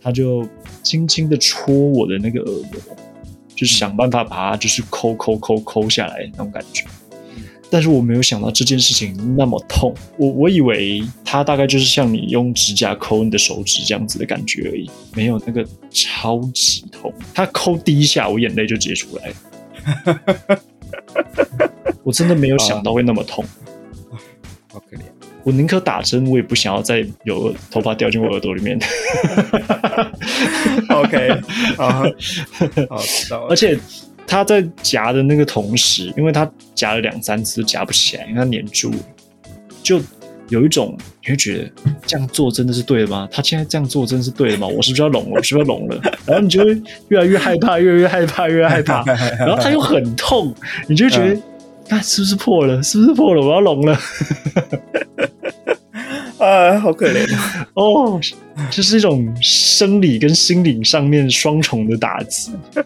他就轻轻的戳我的那个耳膜，就是想办法把它就是抠抠抠抠下来那种感觉。但是我没有想到这件事情那么痛，我我以为它大概就是像你用指甲抠你的手指这样子的感觉而已，没有那个超级痛。它抠第一下，我眼泪就直接出来了。我真的没有想到会那么痛。我宁可打针，我也不想要再有头发掉进我耳朵里面。OK，好，好知道。而且他在夹的那个同时，因为他夹了两三次都夹不起来，因为他粘住了，就有一种你会觉得这样做真的是对的吗？他现在这样做真的是对的吗？我是不是要聋了？我是不是要聋了？然后你就会越来越害怕，越来越害怕，越来越害怕。然后他又很痛，你就会觉得，那、是不是破了？是不是破了？我要聋了。啊，好可怜。哦，这是一种生理跟心理上面双重的打击。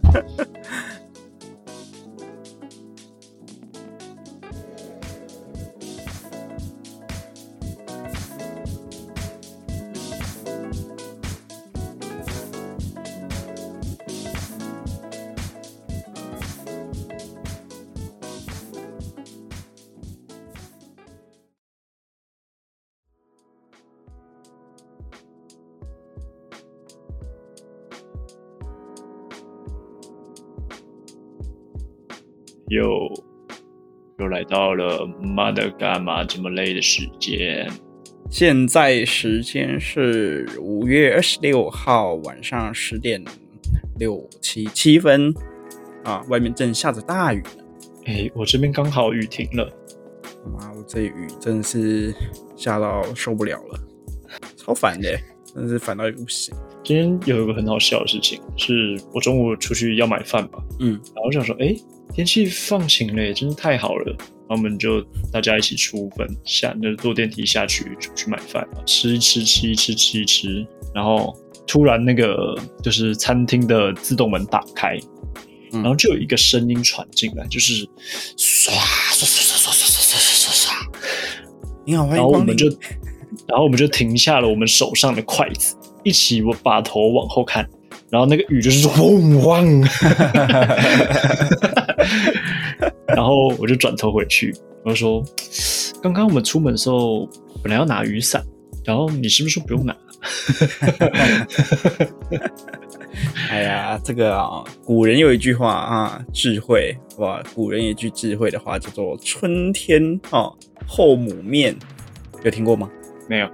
又又来到了妈的干嘛这么累的时间？现在时间是五月二十六号晚上十点六七七分啊，外面正下着大雨呢。哎，我这边刚好雨停了。妈，我这雨真的是下到受不了了，超烦的，真是烦到不行。今天有一个很好笑的事情，是我中午出去要买饭吧，嗯，然后我想说，哎，天气放晴了也，真是太好了。然后我们就大家一起出门下，那坐电梯下去出去买饭，吃一吃，吃一吃，吃一吃。然后突然那个就是餐厅的自动门打开，嗯然后就有一个声音传进来，就是唰唰唰唰唰唰唰唰唰。你好，欢然迎然。后我们就，然后我们就停下了我们手上的筷子，一起我把头往后看，然后那个雨就是嗡嗡，然后我就转头回去，我就说，刚刚我们出门的时候本来要拿雨伞，然后你是不是说不用拿？哎呀，这个啊，古人有一句话啊，智慧，好不好？古人有一句智慧的话叫做“春天哦后母面”，有听过吗？没有，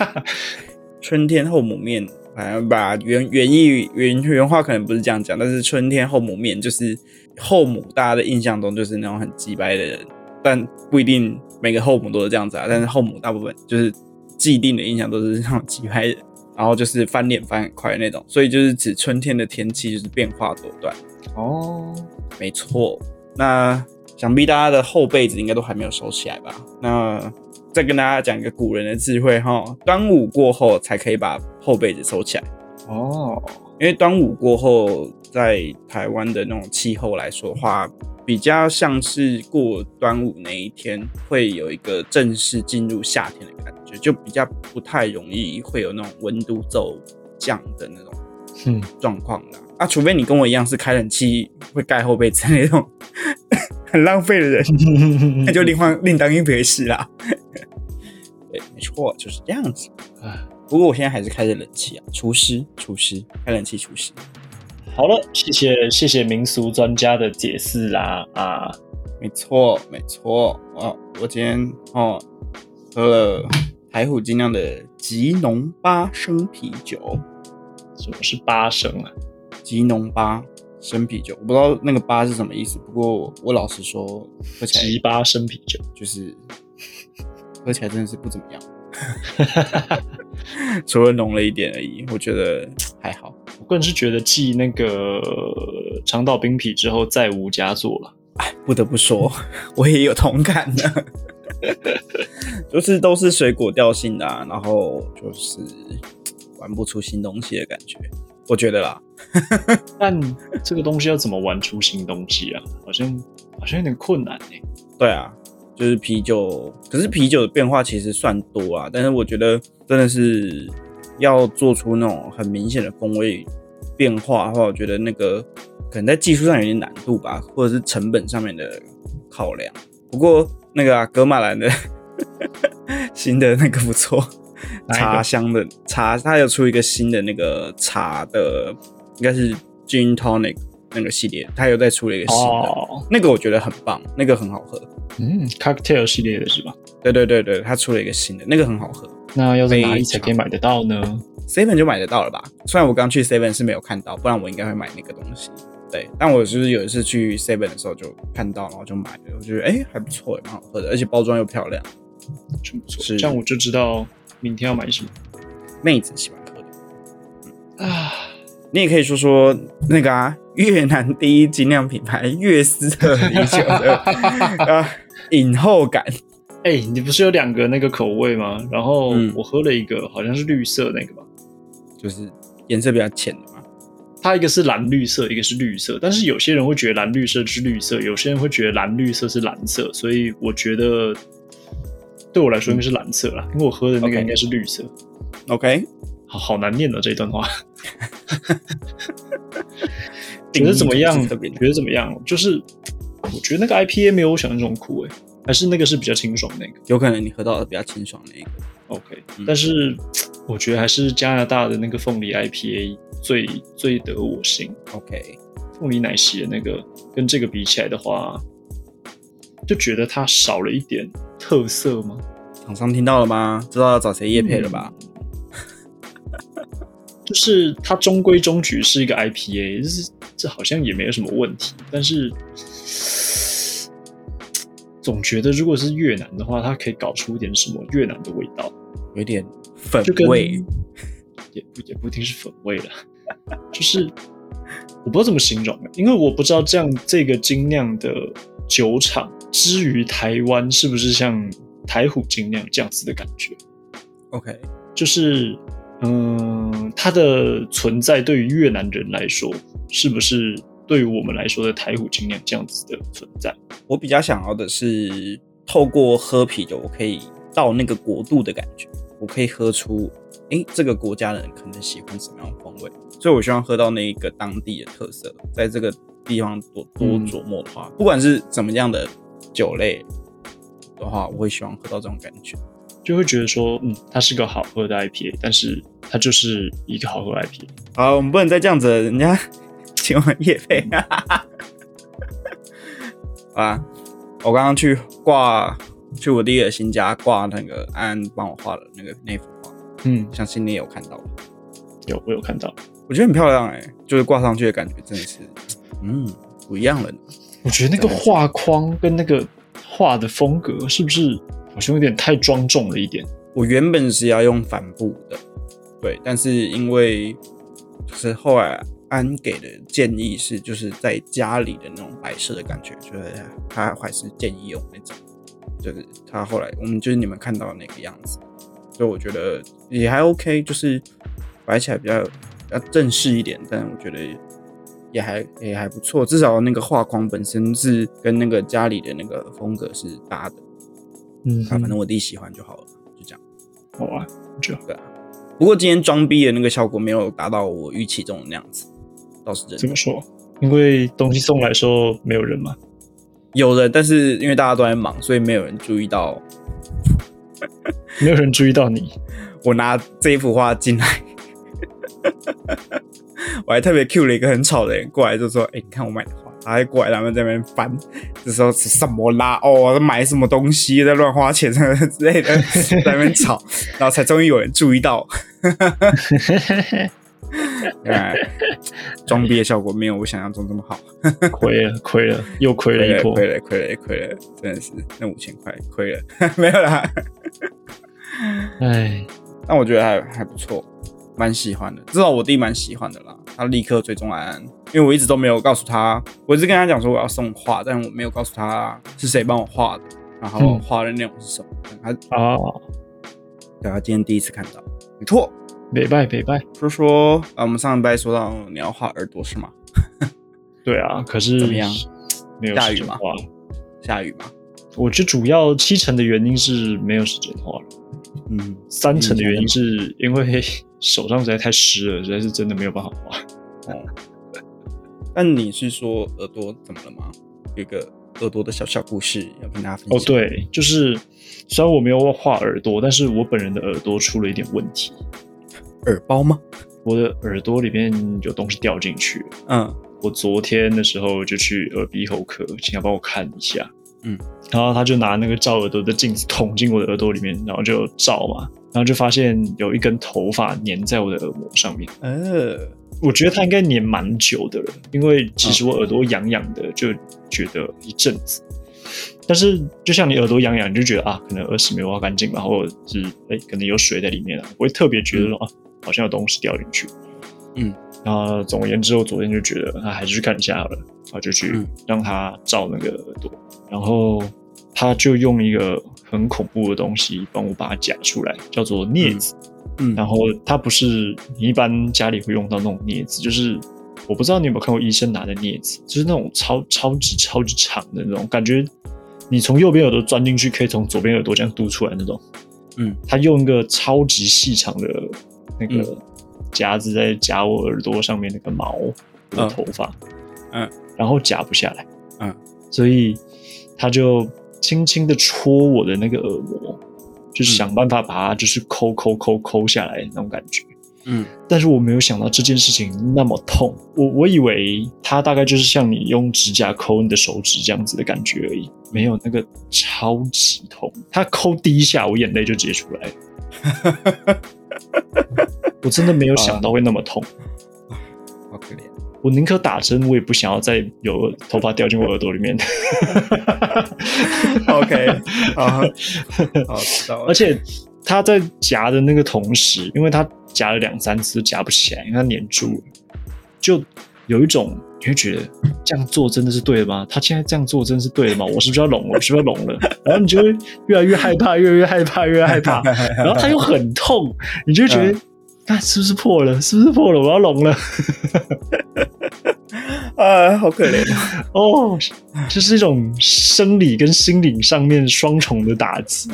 春天后母面，反正把原原意原原话可能不是这样讲，但是春天后母面就是后母，大家的印象中就是那种很鸡掰的人，但不一定每个后母都是这样子啊。但是后母大部分就是既定的印象都是那种鸡掰人，然后就是翻脸翻很快的那种，所以就是指春天的天气就是变化多端。哦，没错，那想必大家的后辈子应该都还没有收起来吧？那再跟大家讲一个古人的智慧哈，端午过后才可以把后辈子收起来，哦，因为端午过后，在台湾的那种气候来说的话，比较像是过端午那一天会有一个正式进入夏天的感觉，就比较不太容易会有那种温度骤降的那种嗯，状况啦。啊，除非你跟我一样是开冷气会盖后背子那种 很浪费的人，那就另换另当一回事啦。对，没错，就是这样子。唉不过我现在还是开着冷气啊，除湿除湿，开冷气除湿。好了，谢谢谢谢民俗专家的解释啦啊，没错，没错。啊，我今天哦喝了台虎精酿的吉农八生啤酒，什么是八升啊？吉农八生啤酒，我不知道那个八是什么意思，不过我老实说，喝起来吉八生啤酒。就是喝起来真的是不怎么样，除了浓了一点而已，我觉得还好。我个人是觉得继那个长岛冰啤之后再无佳作了。哎不得不说，我也有同感的，就是都是水果调性的、啊，然后就是玩不出新东西的感觉，我觉得啦。但这个东西要怎么玩出新东西啊？好像好像有点困难哎、对啊，就是啤酒，可是啤酒的变化其实算多啊，但是我觉得真的是要做出那种很明显的风味变化的话，我觉得那个可能在技术上有点难度吧，或者是成本上面的考量。不过那个啊，格马兰的 新的那个不错，茶香的茶，它有出一个新的那个茶的，应该是 Gin Tonic 那个系列，它又再出了一个新的，那个我觉得很棒，那个很好喝。嗯，Cocktail 系列的是吧？对对对对，它出了一个新的，那个很好喝。那要在哪里才可以买得到呢？Seven 就买得到了吧？虽然我刚去 Seven 是没有看到，不然我应该会买那个东西。对，但我就是有一次去 Seven 的时候就看到，然后就买了。我觉得哎还不错，蛮好喝的，而且包装又漂亮，真不错。这样我就知道明天要买什么。妹子喜欢喝的啊，你也可以说说那个啊，越南第一精酿品牌越斯特啤酒的啊，饮后感。哎，你不是有两个那个口味吗？然后我喝了一个，好像是绿色那个吧，就是颜色比较浅的嘛。它一个是蓝绿色，一个是绿色。但是有些人会觉得蓝绿色是绿色，有些人会觉得蓝绿色是蓝色。所以我觉得对我来说应该是蓝色啦，因为我喝的那个应该是绿色。OK，好好难念的这一段话。觉得怎么样？觉得怎么样？就是我觉得那个 IPA 没有我想象中苦哎。还是那个是比较清爽那个，有可能你喝到的比较清爽那个。OK，但是我觉得还是加拿大的那个凤梨 IPA 最最得我心。OK，凤梨奶昔的那个跟这个比起来的话，就觉得它少了一点特色吗？厂商听到了吗？知道要找谁叶配了吧？就是它中规中矩是一个 IPA，就是这好像也没有什么问题，但是。总觉得如果是越南的话，它可以搞出一点什么越南的味道，有点粉味，也不也不一定是粉味了，就是我不知道怎么形容，因为我不知道这样这个精酿的酒厂之于台湾是不是像台虎精酿这样子的感觉？OK，就是嗯，它的存在对于越南人来说是不是？对于我们来说的台虎精酿这样子的存在，我比较想要的是透过喝啤酒，我可以到那个国度的感觉，我可以喝出，哎，这个国家的人可能喜欢什么样的风味，所以我希望喝到那一个当地的特色，在这个地方多多琢磨的话，不管是怎么样的酒类的话，我会希望喝到这种感觉，就会觉得说，嗯，它是个好喝的 IPA，但是它就是一个好喝 IPA。好，我们不能再这样子，人家。请问叶飞，啊！我刚刚去挂，去我第一个新家挂那个安安帮我画的那个那幅画，嗯，相信你有看到有，我有看到，我觉得很漂亮哎，就是挂上去的感觉真的是，嗯，不一样了。我觉得那个画框跟那个画的风格是不是好像有点太庄重了一点？我原本是要用帆布的，对，但是因为就是后来。安给的建议是，就是在家里的那种摆设的感觉，就是他还是建议用那种，就是他后来我们就是你们看到的那个样子，所以我觉得也还 OK，就是摆起来比较要正式一点，但我觉得也还也还不错，至少那个画框本身是跟那个家里的那个风格是搭的，嗯，反正我弟喜欢就好了，就这样，好啊，就对啊，不过今天装逼的那个效果没有达到我预期中的那样子。怎么说？因为东西送来时候没有人嘛，有人，但是因为大家都在忙，所以没有人注意到，没有人注意到你。我拿这一幅画进来，我还特别 Q 了一个很吵的人过来，就说：“哎，你看我买的画。”他还过来，他们在那边翻，这时候是什么啦？哦，买什么东西，在乱花钱之类的，在那边吵，然后才终于有人注意到。哎，装逼的效果没有我想象中这么好，亏了，亏了，又亏了一波，亏了，亏了，亏了，真的是那五千块亏了，没有啦。哎，但我觉得还还不错，蛮喜欢的，至少我弟蛮喜欢的啦。他立刻追踪安安，因为我一直都没有告诉他，我一直跟他讲说我要送画，但我没有告诉他是谁帮我画的，然后画的内容是什么。他啊，对他今天第一次看到，没错。北拜北拜，说说啊，我们上一拜说到你要画耳朵是吗？对啊，可是怎么样？没有下雨吗？下雨吗？我觉得主要七成的原因是没有时间画了。嗯，三成的原因是因为手上实在太湿了，实在是真的没有办法画。哦，但你是说耳朵怎么了吗？有一个耳朵的小小故事要跟大家分享。哦，对，就是虽然我没有画耳朵，但是我本人的耳朵出了一点问题。耳包吗？我的耳朵里面有东西掉进去了。嗯，我昨天的时候就去耳鼻喉科，请他帮我看一下。嗯，然后他就拿那个照耳朵的镜子捅进我的耳朵里面，然后就照嘛，然后就发现有一根头发粘在我的耳膜上面。呃，我觉得它应该粘蛮久的了，因为其实我耳朵痒痒的，就觉得一阵子。但是就像你耳朵痒痒，你就觉得啊，可能耳屎没有挖干净吧，或者是哎，可能有水在里面啊，不会特别觉得说啊，好像有东西掉进去。嗯，然后总而言之，我昨天就觉得那还是去看一下好了，然后就去嗯让他照那个耳朵，然后他就用一个很恐怖的东西帮我把它夹出来，叫做镊子。嗯，然后它不是你一般家里会用到那种镊子，就是我不知道你有没有看过医生拿的镊子，就是那种超超级超级长的那种感觉，你从右边耳朵钻进去，可以从左边耳朵这样嘟出来那种。嗯，他用一个超级细长的那个嗯。夹子在夹我耳朵上面那个毛我的嗯。头发，嗯，然后夹不下来，嗯，所以他就轻轻的戳我的那个耳膜，就是想办法把它就是抠抠抠抠下来那种感觉。嗯。但是我没有想到这件事情那么痛，我我以为他大概就是像你用指甲抠你的手指这样子的感觉而已，没有那个超级痛。他抠第一下，我眼泪就直接出来了。我真的没有想到会那么痛，好可怜。我宁可打针，我也不想要再有头发掉进我耳朵里面。OK，好，好知道了。而且他在夹的那个同时，因为他夹了两三次都夹不起来，因为他粘住了，就有一种你会觉得这样做真的是对的吗？他现在这样做真的是对的吗？我是不是要聋了？我是不是要聋了？然后你就会越来越害怕，越来越害怕，越来越害怕。然后他又很痛，你就会觉得，看、是不是破了？是不是破了？我要聋了。啊，好可怜。哦，这是一种生理跟心理上面双重的打击。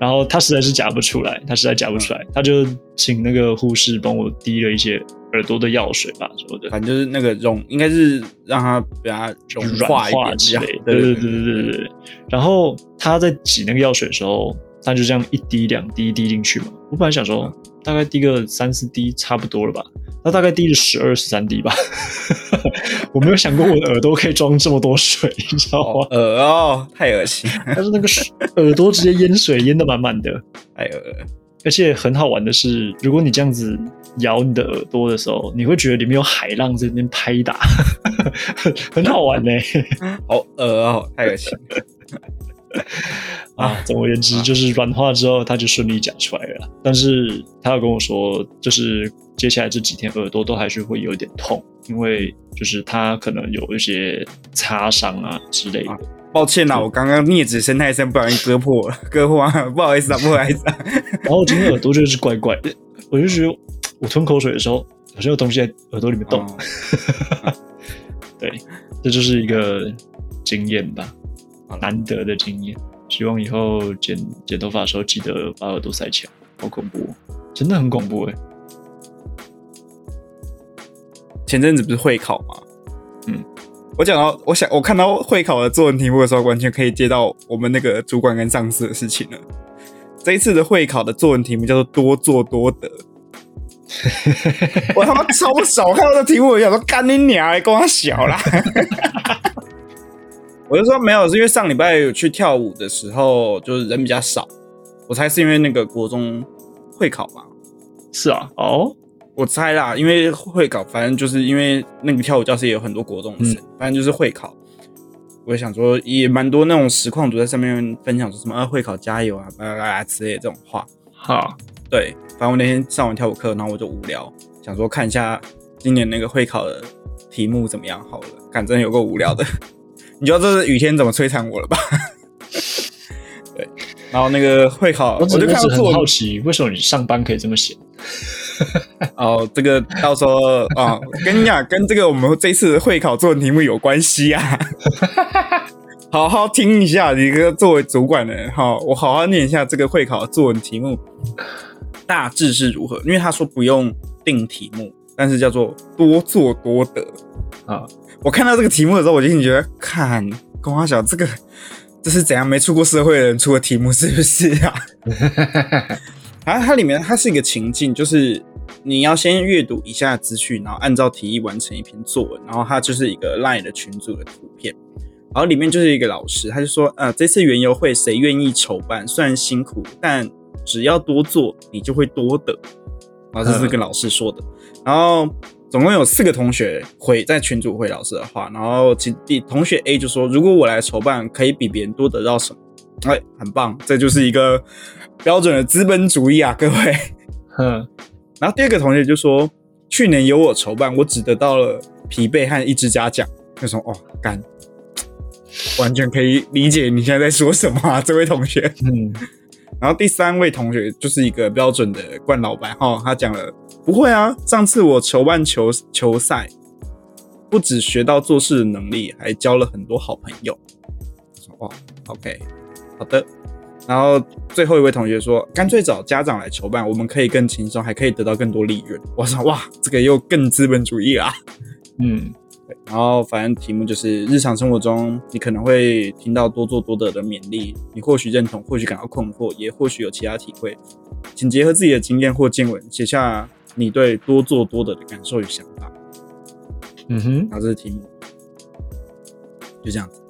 然后他实在是夹不出来，他实在夹不出来，他就请那个护士帮我滴了一些耳朵的药水吧，什么的，反正就是那个融，应该是让它比较融软化一化点之类的。对对对对对对对。然后他在挤那个药水的时候，他就这样一滴两滴滴进去嘛。我本来想说大概滴个三四滴差不多了吧，他大概滴了十二十三滴吧。我没有想过我的耳朵可以装这么多水，你知道吗？耳哦，太恶心，但是那个水耳朵直接淹水淹的满满的，太恶了。而且很好玩的是，如果你这样子咬你的耳朵的时候，你会觉得里面有海浪在那边拍打，很好玩呢、好恶哦，太恶心了。啊，总而言之，就是软化之后，它就顺利夹出来了。但是他有跟我说，就是接下来这几天耳朵都还是会有点痛，因为就是他可能有一些擦伤啊之类的。啊抱歉呐、我刚刚镊子伸太深，不小心割破了，割破啊，不好意思啊，不好意思啊。然后我今天耳朵就是怪怪的，我就觉得我吞口水的时候，好像有东西在耳朵里面动。哦 对，这就是一个经验吧难得的经验。希望以后剪剪头发的时候记得把耳朵塞起来，好恐怖、哦，真的很恐怖哎。前阵子不是会考吗？嗯，我讲到，我想我看到会考的作文题目的时候，完全可以接到我们那个主管跟上司的事情了。这一次的会考的作文题目叫做“多做多得”，我他妈超少看到这题目，我想说干你娘、欸，跟我小啦。我就说没有，是因为上礼拜有去跳舞的时候，就是人比较少，我猜是因为那个国中会考吧。是啊，哦，我猜啦，因为会考，反正就是因为那个跳舞教室也有很多国中生，反正就是会考。我也想说，也蛮多那种实况组在上面分享说什么啊会考加油啊，巴拉巴拉之类的这种话。好，对，反正我那天上完跳舞课，然后我就无聊，想说看一下今年那个会考的题目怎么样好了，看真有够无聊的。你知道这是雨天怎么摧残我了吧？对，然后那个会考，我就看到作文很好奇，为什么你上班可以这么闲？哦，这个到时候啊，跟你讲，跟这个我们这次会考作文题目有关系啊。好好听一下，你个作为主管的人，哈，我好好念一下这个会考作文题目大致是如何。因为他说不用定题目，但是叫做多做多得啊。我看到这个题目的时候，我就觉得，看公阿小这个这是怎样没出过社会的人出的题目，是不是啊？啊，它里面它是一个情境，就是你要先阅读以下资讯，然后按照题意完成一篇作文，然后它就是一个 LINE 的群组的图片。然后里面就是一个老师，他就说，呃，这次园游会谁愿意筹办？虽然辛苦，但只要多做，你就会多得。然后这是跟老师说的。然后总共有四个同学回在群主回老师的话。然后其第同学 A 就说，如果我来筹办，可以比别人多得到什么？哎，很棒，这就是一个标准的资本主义啊，各位。嗯。然后第二个同学就说，去年由我筹办，我只得到了疲惫和一只嘉奖。就说，哦，干。完全可以理解你现在在说什么啊，这位同学。嗯，然后第三位同学就是一个标准的冠老板哈，他讲了不会啊，上次我筹办球球赛，不止学到做事的能力，还交了很多好朋友。哇，OK，好的。然后最后一位同学说，干脆找家长来筹办，我们可以更轻松，还可以得到更多利润。我说哇，这个又更资本主义啊。嗯。然后，反正题目就是日常生活中你可能会听到多做多得的勉励，你或许认同，或许感到困惑，也或许有其他体会，请结合自己的经验或见闻，写下你对多做多得的感受与想法。嗯哼，然后这是题目，就这样子。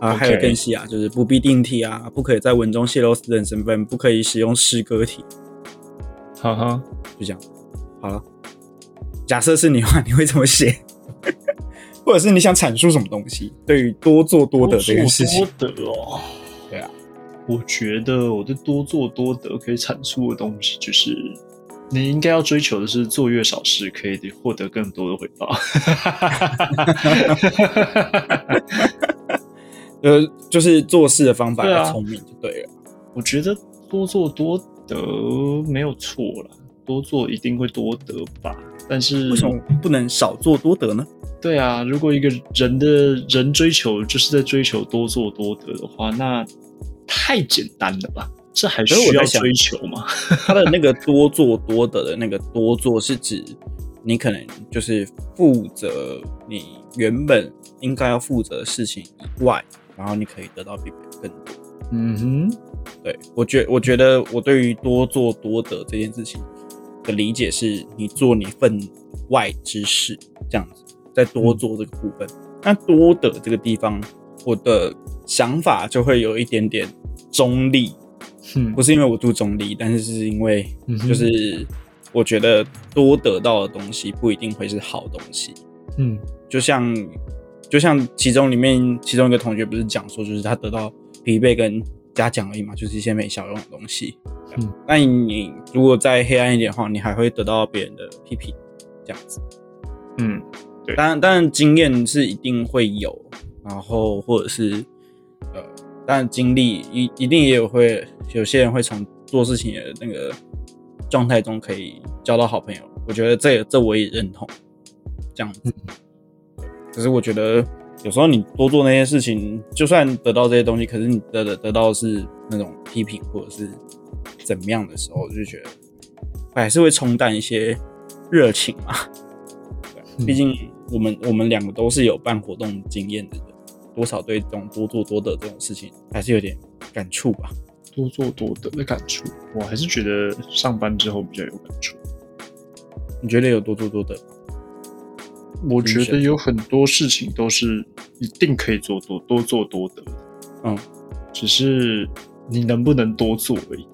啊，还有更细啊，就是不必定题啊，不可以在文中泄露私人身份，不可以使用诗歌体。哈哈，就这样。好了，假设是你的话，你会怎么写？或者是你想阐述什么东西？对于多做多得这件事情，多得哦，对啊，我觉得我的多做多得可以阐述的东西，就是你应该要追求的是做越少事，可以获得更多的回报。呃，就是做事的方法要聪明就对了。我觉得多做多得没有错了，多做一定会多得吧。但是为什么不能少做多得呢？对啊，如果一个人的人追求就是在追求多做多得的话，那太简单了吧？这还需要追求吗？他的那个多做多得的那个多做，是指你可能就是负责你原本应该要负责的事情以外，然后你可以得到比别人更多。嗯哼，对我觉我觉得我对于多做多得这件事情的理解是，你做你分外之事这样子。再多做这个部分，那多得这个地方，我的想法就会有一点点中立，嗯，不是因为我读中立，但是是因为就是我觉得多得到的东西不一定会是好东西，嗯，就像就像其中里面其中一个同学不是讲说，就是他得到疲惫跟嘉奖而已嘛，就是一些没效用的东西，嗯，那你如果再黑暗一点的话，你还会得到别人的批评，这样子，嗯。对。当然，当然，经验是一定会有，然后或者是呃，当然经历一一定也有会，有些人会从做事情的那个状态中可以交到好朋友。我觉得这这我也认同，这样子。可是我觉得有时候你多做那些事情，就算得到这些东西，可是你得的得到是那种批评或者是怎么样的时候，就觉得还是会冲淡一些热情嘛。毕竟我们我们两个都是有办活动经验的人，多少对这种多做多得这种事情还是有点感触吧。多做多得的感触，我还是觉得上班之后比较有感触。你觉得有多做多得吗？我觉得有很多事情都是一定可以做多多做多得，嗯，只是你能不能多做而已。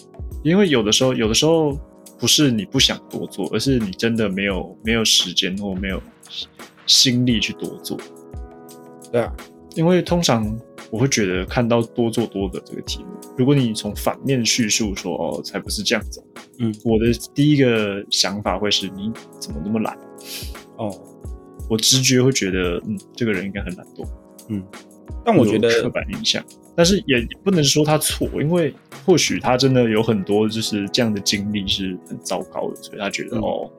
因为有的时候，有的时候不是你不想多做，而是你真的没有没有时间或没有。心力去多做，对啊，因为通常我会觉得看到多做多的这个题目，如果你从反面叙述说哦，才不是这样子，嗯，我的第一个想法会是你怎么那么懒？哦，我直觉会觉得嗯，这个人应该很懒惰，嗯，但我觉得刻板印象，但是也不能说他错，因为或许他真的有很多就是这样的经历是很糟糕的，所以他觉得哦。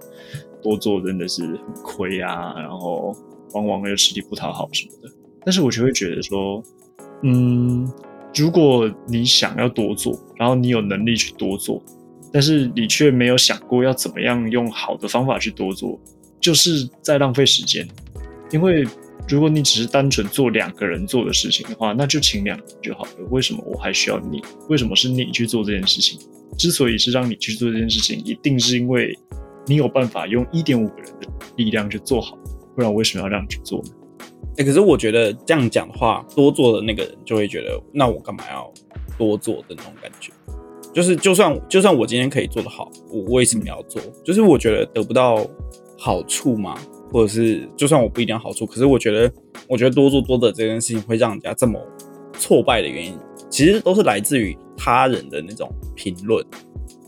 多做真的是很亏啊，然后往往又吃力不讨好什么的。但是我就会觉得说，嗯，如果你想要多做，然后你有能力去多做，但是你却没有想过要怎么样用好的方法去多做，就是在浪费时间。因为如果你只是单纯做两个人做的事情的话，那就请两个人就好了。为什么我还需要你？为什么是你去做这件事情？之所以是让你去做这件事情，一定是因为你有办法用一点五个人的力量去做好，不然为什么要让你去做呢？哎、可是我觉得这样讲的话，多做的那个人就会觉得，那我干嘛要多做的那种感觉？就是就算就算我今天可以做得好，我为什么要做？就是我觉得得不到好处嘛，或者是就算我不一定好处，可是我觉得我觉得多做多的这件事情会让人家这么挫败的原因，其实都是来自于他人的那种评论。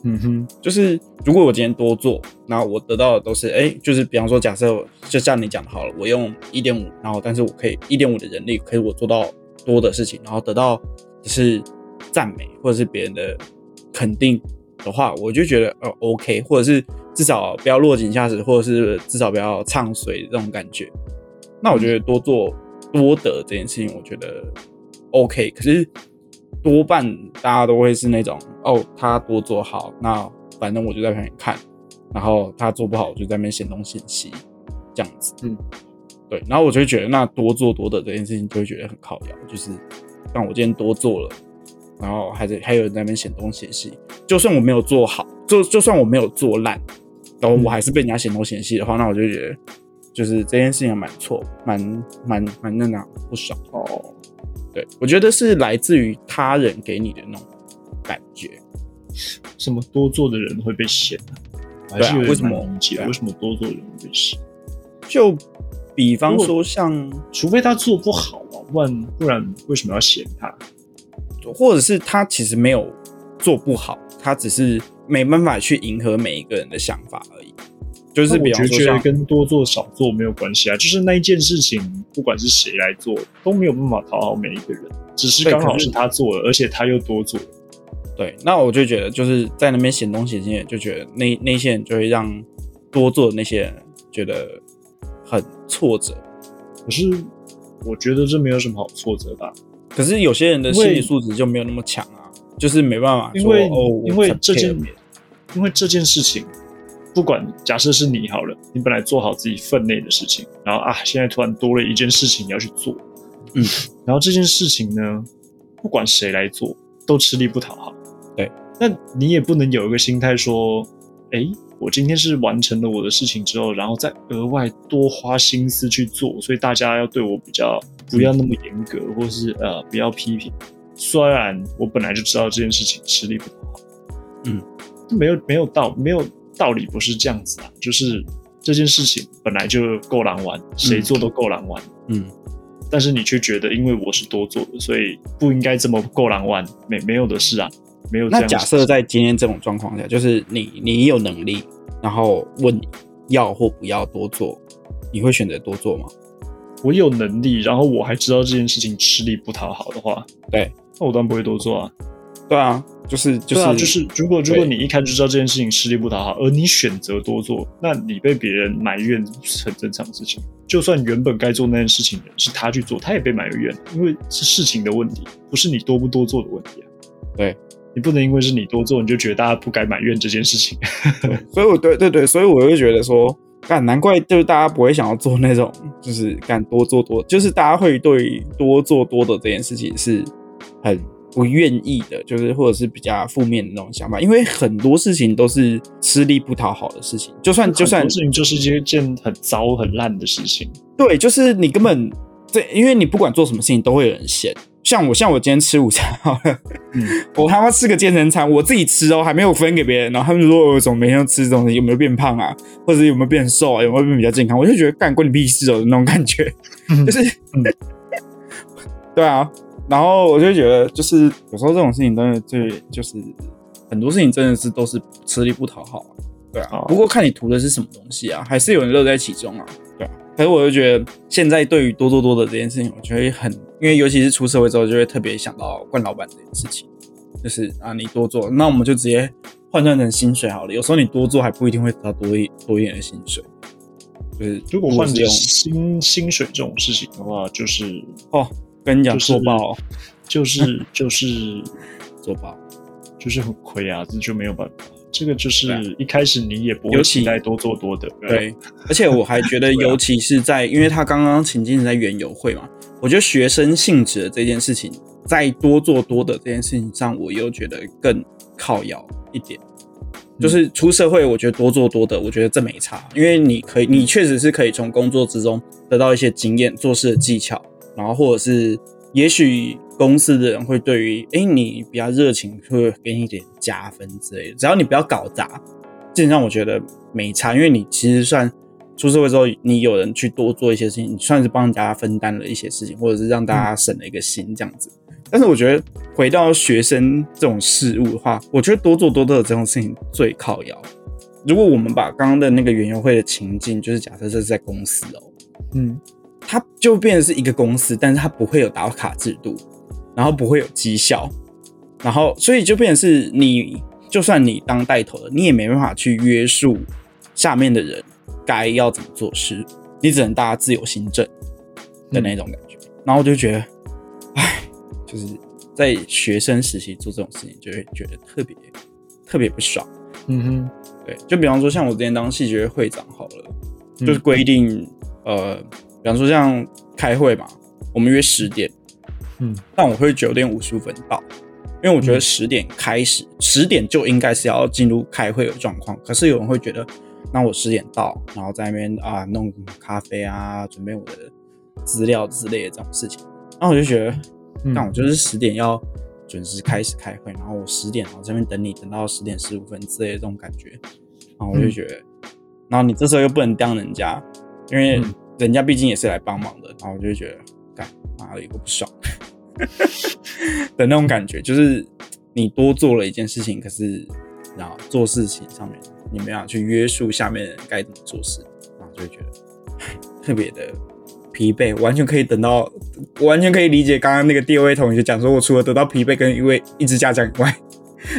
嗯哼，就是如果我今天多做，然后我得到的都是，哎、就是比方说，假设就像你讲的好了，我用一点五，然后但是我可以一点五的人力，可以我做到多的事情，然后得到只是赞美或者是别人的肯定的话，我就觉得呃 OK，或者是至少不要落井下石，或者是至少不要唱衰这种感觉。那我觉得多做多得这件事情，我觉得 OK，可是多半大家都会是那种哦，他多做好，那反正我就在旁边看，然后他做不好，我就在那边嫌东嫌西，这样子。嗯，对。然后我就会觉得，那多做多得这件事情，就会觉得很靠摇，就是像我今天多做了，然后还在还有人在那边嫌东嫌西，就算我没有做好，就就算我没有做烂，然后我还是被人家嫌东嫌西的话，那我就觉得。就是这件事情蛮错，蛮蛮蛮那哪不爽。哦，对，我觉得是来自于他人给你的那种感觉。什么多做的人会被嫌呢、我还是有点为什么难理解对啊为什么多做的人会被嫌？就比方说像，除非他做不好啊，不然不然为什么要嫌他？或者是他其实没有做不好，他只是没办法去迎合每一个人的想法。就是比那我觉得方说像，跟多做少做没有关系啊，就是那一件事情，不管是谁来做，都没有办法讨好每一个人，只是刚好是他做了，而且他又多做了。对，那我就觉得就是在那边写东嫌西就觉得那那些人就会让多做的那些人觉得很挫折。可是我觉得这没有什么好挫折的啊、可是有些人的心理素质就没有那么强啊，就是没办法说因为哦，因为这件因为这件事情，不管假设是你好了，你本来做好自己分内的事情，然后啊，现在突然多了一件事情你要去做，嗯，然后这件事情呢，不管谁来做，都吃力不讨好。对，那你也不能有一个心态说，诶，我今天是完成了我的事情之后，然后再额外多花心思去做，所以大家要对我比较不要那么严格，或是呃不要批评。虽然我本来就知道这件事情吃力不讨好，嗯，没有没有道没有道理不是这样子啊，就是这件事情本来就够难玩，谁做都够难玩，嗯，但是你却觉得因为我是多做的，所以不应该这么够难玩，没没有的事啊，没有这样。那假设在今天这种状况下，就是你你有能力，然后问你要或不要多做，你会选择多做吗？我有能力，然后我还知道这件事情吃力不讨好的话，对，那我当然不会多做啊。对啊，就是就是、啊，就是如果如果你一开始就知道这件事情吃力不讨好，而你选择多做，那你被别人埋怨是很正常的事情。就算原本该做那件事情的人是他去做，他也被埋怨，因为是事情的问题，不是你多不多做的问题啊。对，你不能因为是你多做，你就觉得大家不该埋怨这件事情。所以我对对对，所以我就觉得说，干难怪就是大家不会想要做那种，就是干多做多，就是大家会对多做多的这件事情是很不愿意的，就是或者是比较负面的那种想法，因为很多事情都是吃力不讨好的事情，就算就算很多事情就是一件很糟很烂的事情。对，就是你根本这，因为你不管做什么事情都会有人嫌。像我，像我今天吃午餐好了，嗯，我他妈吃个健身餐，我自己吃哦，还没有分给别人，然后他们就说我怎么每天都吃这种东西，有没有变胖啊，或者有没有变瘦啊，有没有变比较健康？我就觉得干关你屁事哦的那种感觉，就是，嗯。对啊，然后我就觉得，就是有时候这种事情真的最就是很多事情真的是都是吃力不讨好啊，对啊哦。不过看你图的是什么东西啊，还是有人乐在其中啊，对啊。可是我就觉得现在对于多做多的这件事情，我觉得很，因为尤其是出社会之后，就会特别想到冠老板这件事情，就是啊，你多做，那我们就直接换算成薪水好了。有时候你多做还不一定会得到多一多一点的薪水，就是如果换成薪薪水这种事情的话，就是哦，跟你讲就是做爆就是就是做爆，就是很亏啊，这就没有办法。这个就是一开始你也不会期待多做多得，对，而且我还觉得，尤其是在，因为他刚刚情境是在园游会嘛，我觉得学生性质的这件事情，在多做多的这件事情上，我又觉得更靠摇一点。就是出社会，我觉得多做多的，我觉得这没差，因为你可以，你确实是可以从工作之中得到一些经验、做事的技巧，然后或者是也许公司的人会对于哎你比较热情，会给你一点加分之类的，只要你不要搞砸，基本上我觉得没差，因为你其实算出社会之后，你有人去多做一些事情，你算是帮人家分担了一些事情，或者是让大家省了一个心这样子。但是我觉得回到学生这种事物的话，我觉得多做多得这种事情最靠摇。如果我们把刚刚的那个园游会的情境，就是假设这是在公司哦，嗯，它就变成是一个公司，但是它不会有打卡制度，然后不会有绩效，然后所以就变成是你，就算你当带头的，你也没办法去约束下面的人该要怎么做事，你只能大家自由行政的那种感觉。然后我就觉得，唉，就是在学生时期做这种事情，就会觉得特别特别不爽。嗯哼，对，就比方说像我之前当戏剧会会长好了，嗯就是规定，呃，比方说像开会嘛，我们约十点，嗯，但我会九点五十五分到，因为我觉得嗯十点开始，十、点就应该是要进入开会的状况。可是有人会觉得，那我十点到，然后在那边啊弄咖啡啊，准备我的资料之类的这种事情，然后我就觉得，嗯那我就是十点要准时开始开会，然后我十点然后这边等你，等到十点十五分之类的这种感觉，然后我就觉得，然后你这时候又不能刁人家，因为嗯人家毕竟也是来帮忙的，然后我就会觉得，干妈的有个不爽。的那种感觉，就是你多做了一件事情，可是然后做事情上面你没有去约束下面人该怎么做事，然后就会觉得特别的疲惫，完全可以等到，完全可以理解刚刚那个第二位同学讲说，我除了得到疲惫跟一位一直家长以外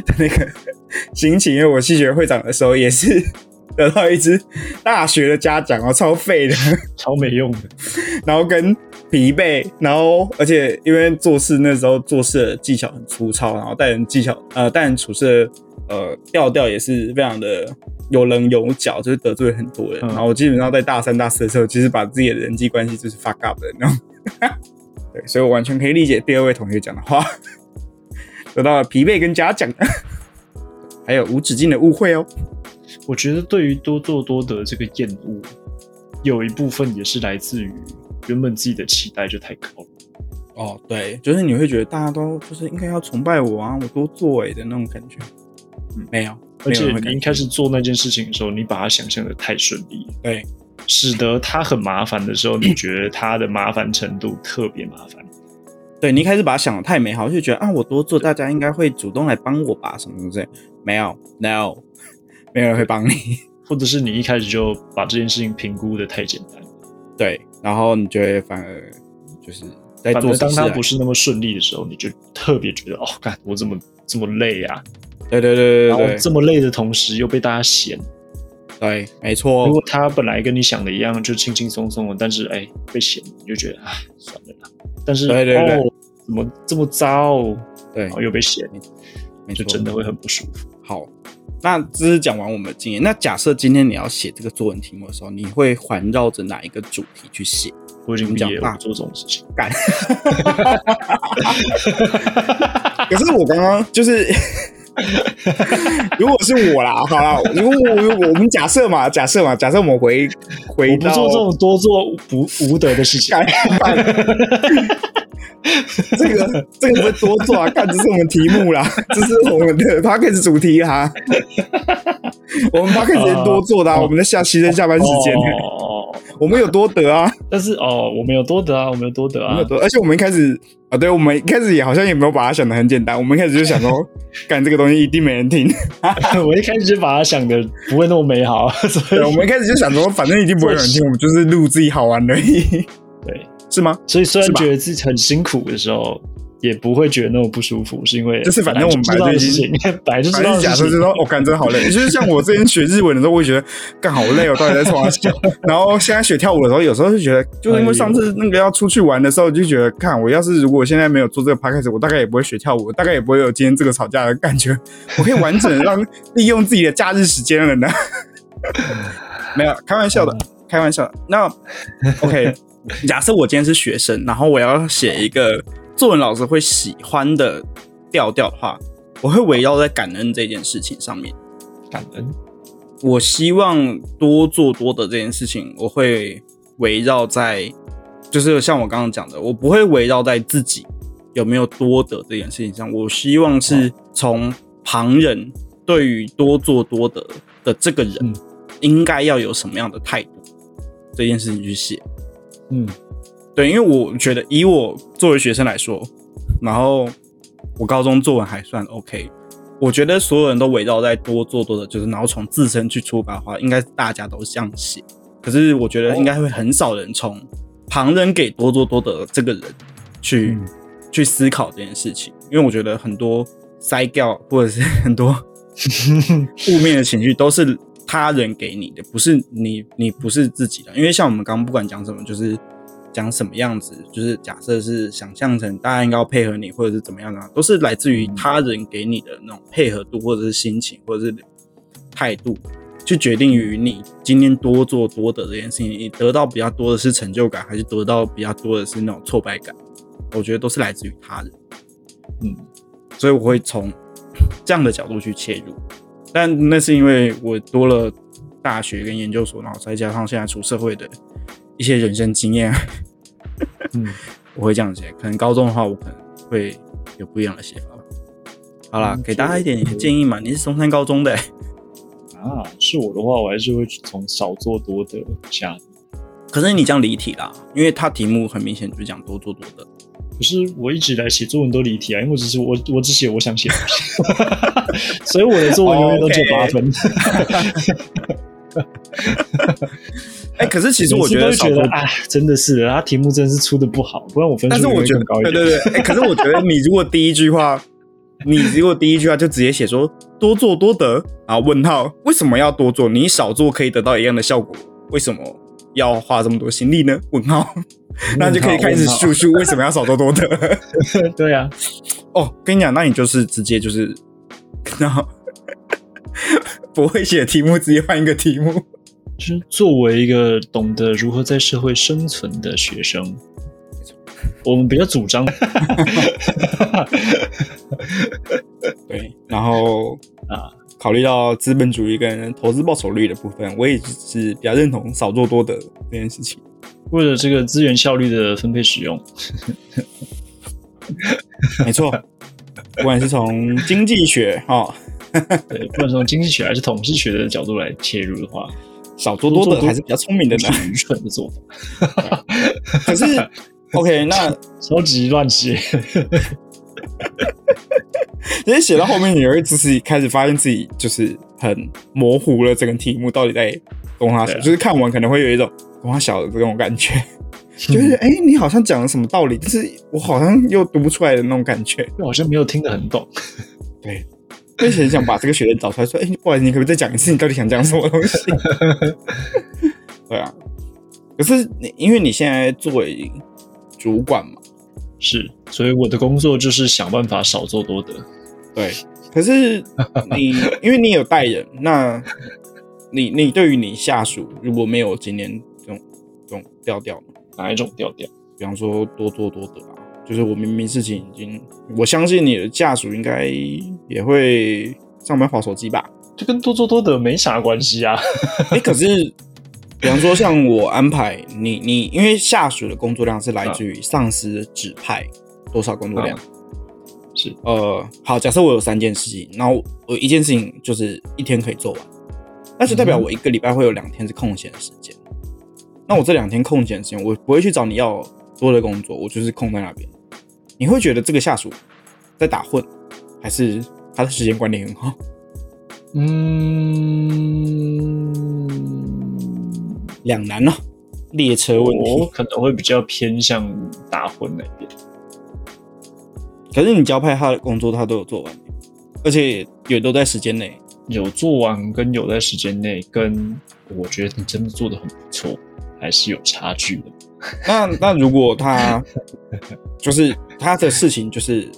的那个心情，因为我系学会长的时候也是得到一支大学的嘉奖哦，超废的，超没用的，然后跟疲惫，然后而且因为做事那时候做事的技巧很粗糙，然后待人技巧呃待人处事的呃调调也是非常的有棱有角，就是得罪很多人。嗯然后我基本上在大三大四的时候，其实把自己的人际关系就是 fuck up 的那种。对，所以我完全可以理解第二位同学讲的话，得到了疲惫跟嘉奖，还有无止境的误会哦。我觉得对于多做多得这个厌恶，有一部分也是来自于原本自己的期待就太高了。哦，对，就是你会觉得大家都就是应该要崇拜我啊，我多做哎的那种感觉。嗯没有，而且你一开始做那件事情的时候，你把它想象的太顺利了，对使得它很麻烦的时候，你觉得它的麻烦程度特别麻烦。对，你一开始把它想的太美好，就觉得啊，我多做，大家应该会主动来帮我吧，什么什么之类。没有，no，没有人会帮你。或者是你一开始就把这件事情评估的太简单，对，然后你就会反而就是在做当它不是那么顺利的时候，你就特别觉得哦，干我怎么这么累啊？对对对然后对对这么累的同时又被大家嫌。对，没错如。果他本来跟你想的一样，就轻轻松松的，但是哎被嫌，你就觉得哎算了啦。但是对对对哦，怎么这么糟？对然后，又被嫌，就真的会很不舒服。好。那这是讲完我们的经验。那假设今天你要写这个作文题目的时候，你会环绕着哪一个主题去写？我已经毕业了，做这种事情。干。可是我刚刚就是，如果是我啦，好啦，如果我我们假设嘛，假设嘛，假设我们回回到我不做这种多做不无德的事情。干 这个这个不是多做啊，看这是我们题目啦，这是我们的 p o d c a s 主题哈。我们 p o d c a s 是多做的啊，哦我们在下牺牲下班时间，哦，我们有多得啊，但是哦，我们有多得啊，我们有多得啊。而且我们一开始啊，对我们一开始也好像也没有把它想的很简单，我们一开始就想说，干这个东西一定没人听，我一开始就把它想的不会那么美好，所以，我们一开始就想说，反正一定不会有人听，我们就是录自己好玩而已，对，是吗？所以虽然觉得自己很辛苦的时候，也不会觉得那么不舒服，是因为就是反正我们知道的事情，本来就知道的假设就说我感真好累，就是像我之前学日文的时候，我会觉得干好累哦，到底在冲啥笑？然后现在学跳舞的时候，有时候就觉得，就是因为上次那个要出去玩的时候，就觉得看我要是如果现在没有做这个 o d c 我大概也不会学跳舞，大概也不会有今天这个吵架的感觉，我可以完整的让利用自己的假日时间了呢。没有开玩笑的，开玩笑。那 OK，假设我今天是学生，然后我要写一个。作文老师会喜欢的调调的话，我会围绕在感恩这件事情上面。感恩，我希望多做多的这件事情，我会围绕在，就是像我刚刚讲的，我不会围绕在自己有没有多得这件事情上。我希望是从旁人对于多做多得的这个人应该要有什么样的态度这件事情去写。嗯。对，因为我觉得以我作为学生来说，然后我高中作文还算 OK，我觉得所有人都围绕在多做多的，就是然后从自身去出发的话，应该大家都这样写。可是我觉得应该会很少人从旁人给多做多的这个人去去思考这件事情，因为我觉得很多塞掉或者是很多 负面的情绪都是他人给你的，不是你你不是自己的。因为像我们刚刚不管讲什么，就是。讲什么样子，就是假设是想象成大家应该要配合你，或者是怎么样的，都是来自于他人给你的那种配合度，或者是心情，或者是态度，去决定于你今天多做多得这件事情，你得到比较多的是成就感，还是得到比较多的是那种挫败感？我觉得都是来自于他人。嗯，所以我会从这样的角度去切入，但那是因为我多了大学跟研究所，然后再加上现在出社会的。一些人生经验，嗯，我会这样写。可能高中的话，我可能会有不一样的写法。好了，给大家一点建议嘛。你是中山高中的啊？是我的话，我还是会从少做多得下。可是你这样离题啦，因为他题目很明显就讲多做多得。可是我一直来写作文都离题啊，因为我只是我我只写我想写的，所以我的作文永远都只有八分。哎，可是其实我觉得，觉得啊，真的是他题目真是出的不好，不然我分数会更高一点。对对对，哎，可是我觉得你如果第一句话，你如果第一句话就直接写说多做多得啊，问号，为什么要多做？你少做可以得到一样的效果，为什么要花这么多心力呢？问号，那就可以开始叙述为什么要少多多的。对啊，哦，跟你讲，那你就是直接就是，然后不会写题目，直接换一个题目。就是作为一个懂得如何在社会生存的学生，我们比较主张。对，然后啊，考虑到资本主义跟投资报酬率的部分，我也是比较认同少做多得这件事情。为了这个资源效率的分配使用，没错，不管是从经济学哈，对，不管从经济学还是统计学的角度来切入的话。少做多得还是比较聪明的呢，愚蠢的做法。可是，OK，那超级乱写。其实写到后面，你会就是开始发现自己就是很模糊了，这个题目到底在跟他小，就是看完可能会有一种跟他小的这种感觉，就是哎，你好像讲了什么道理，但是我好像又读不出来的那种感觉，好像没有听得很懂。对。以很想把这个学员找出来，说：“哎，不好意思，你可不可以再讲一次？你到底想讲什么东西？” 对啊，可是你因为你现在作为主管嘛，是，所以我的工作就是想办法少做多得。对，可是你 因为你有带人，那你你对于你下属如果没有今年这种这种调调，哪一种调调？比方说多做多得啊。就是我明明事情已经，我相信你的下属应该也会上班划手机吧？这跟多做多得没啥关系啊！哎，可是，比方说像我安排你，你因为下属的工作量是来自于上司指派多少工作量？是呃，好，假设我有三件事情，然后我一件事情就是一天可以做完，那就代表我一个礼拜会有两天是空闲的时间。那我这两天空闲的时间，我不会去找你要多的工作，我就是空在那边。你会觉得这个下属在打混，还是他的时间管理很好？嗯，两难呢。列车问题，我可能会比较偏向打混那边。可是你交派他的工作，他都有做完，而且也都在时间内。有做完跟有在时间内，跟我觉得你真的做的很不错，还是有差距的。那那如果他就是他的事情，就是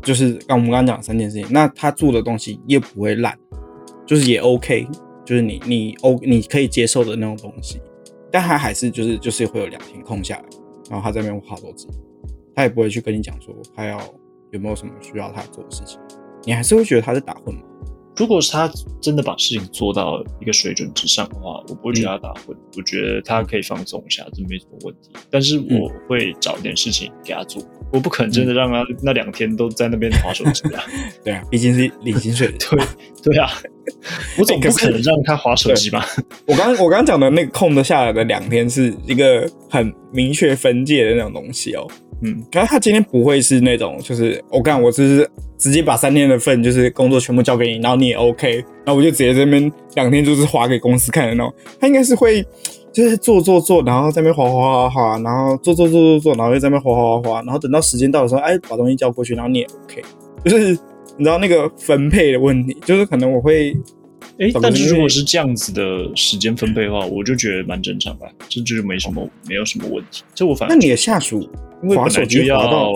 就是刚我们刚刚讲三件事情，那他做的东西也不会烂，就是也 OK，就是你你 O 你可以接受的那种东西，但他还是就是就是会有两天空下来，然后他在那边画手机，他也不会去跟你讲说他要有没有什么需要他做的事情，你还是会觉得他在打混吗？如果是他真的把事情做到一个水准之上的话，我不会觉得他打混，我觉得他可以放松一下，这没什么问题。但是我会找点事情给他做，我不可能真的让他那两天都在那边划手机啊。对啊，毕竟是领薪水的。对对啊，我总不可能让他划手机吧？我刚我刚刚讲的那个空的下来的两天，是一个很明确分界的那种东西哦。嗯，可是他今天不会是那种，就是我干，我就是直接把三天的份，就是工作全部交给你，然后你也 OK，然后我就直接这边两天就是划给公司看的那种。他应该是会，就是做做做，然后在那边划划划划，然后做做做做做，然后又在那边划划划划，然后等到时间到的时候，哎，把东西交过去，然后你也 OK，就是你知道那个分配的问题，就是可能我会。哎，但是如果是这样子的时间分配的话，我就觉得蛮正常吧，这就是没什么，没有什么问题。这我反那你的下属因为滑手机要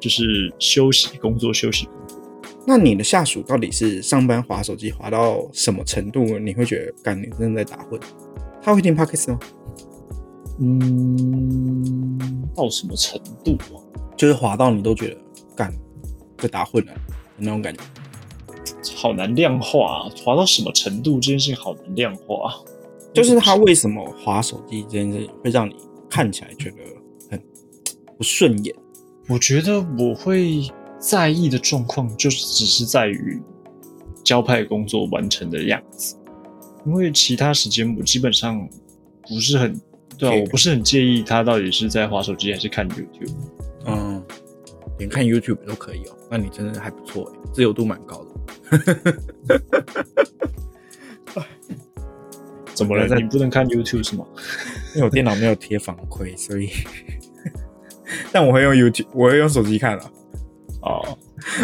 就是休息工作休息工作，那你的下属到底是上班滑手机滑到什么程度？你会觉得干你真的在打混？他会听 Pockets 吗？嗯，到什么程度啊？就是滑到你都觉得干在打混了那种感觉。好难量化，啊滑到什么程度这件事情好难量化。就是他为什么滑手机这件事会让你看起来觉得很不顺眼？我觉得我会在意的状况，就是只是在于交派工作完成的样子。因为其他时间我基本上不是很对啊，我不是很介意他到底是在划手机还是看 YouTube。嗯，连看 YouTube 都可以哦，那你真的还不错哎，自由度蛮高的。怎么了？你不能看 YouTube 是吗？因为我电脑没有贴反馈，所以。但我会用 YouTube，我会用手机看了。哦。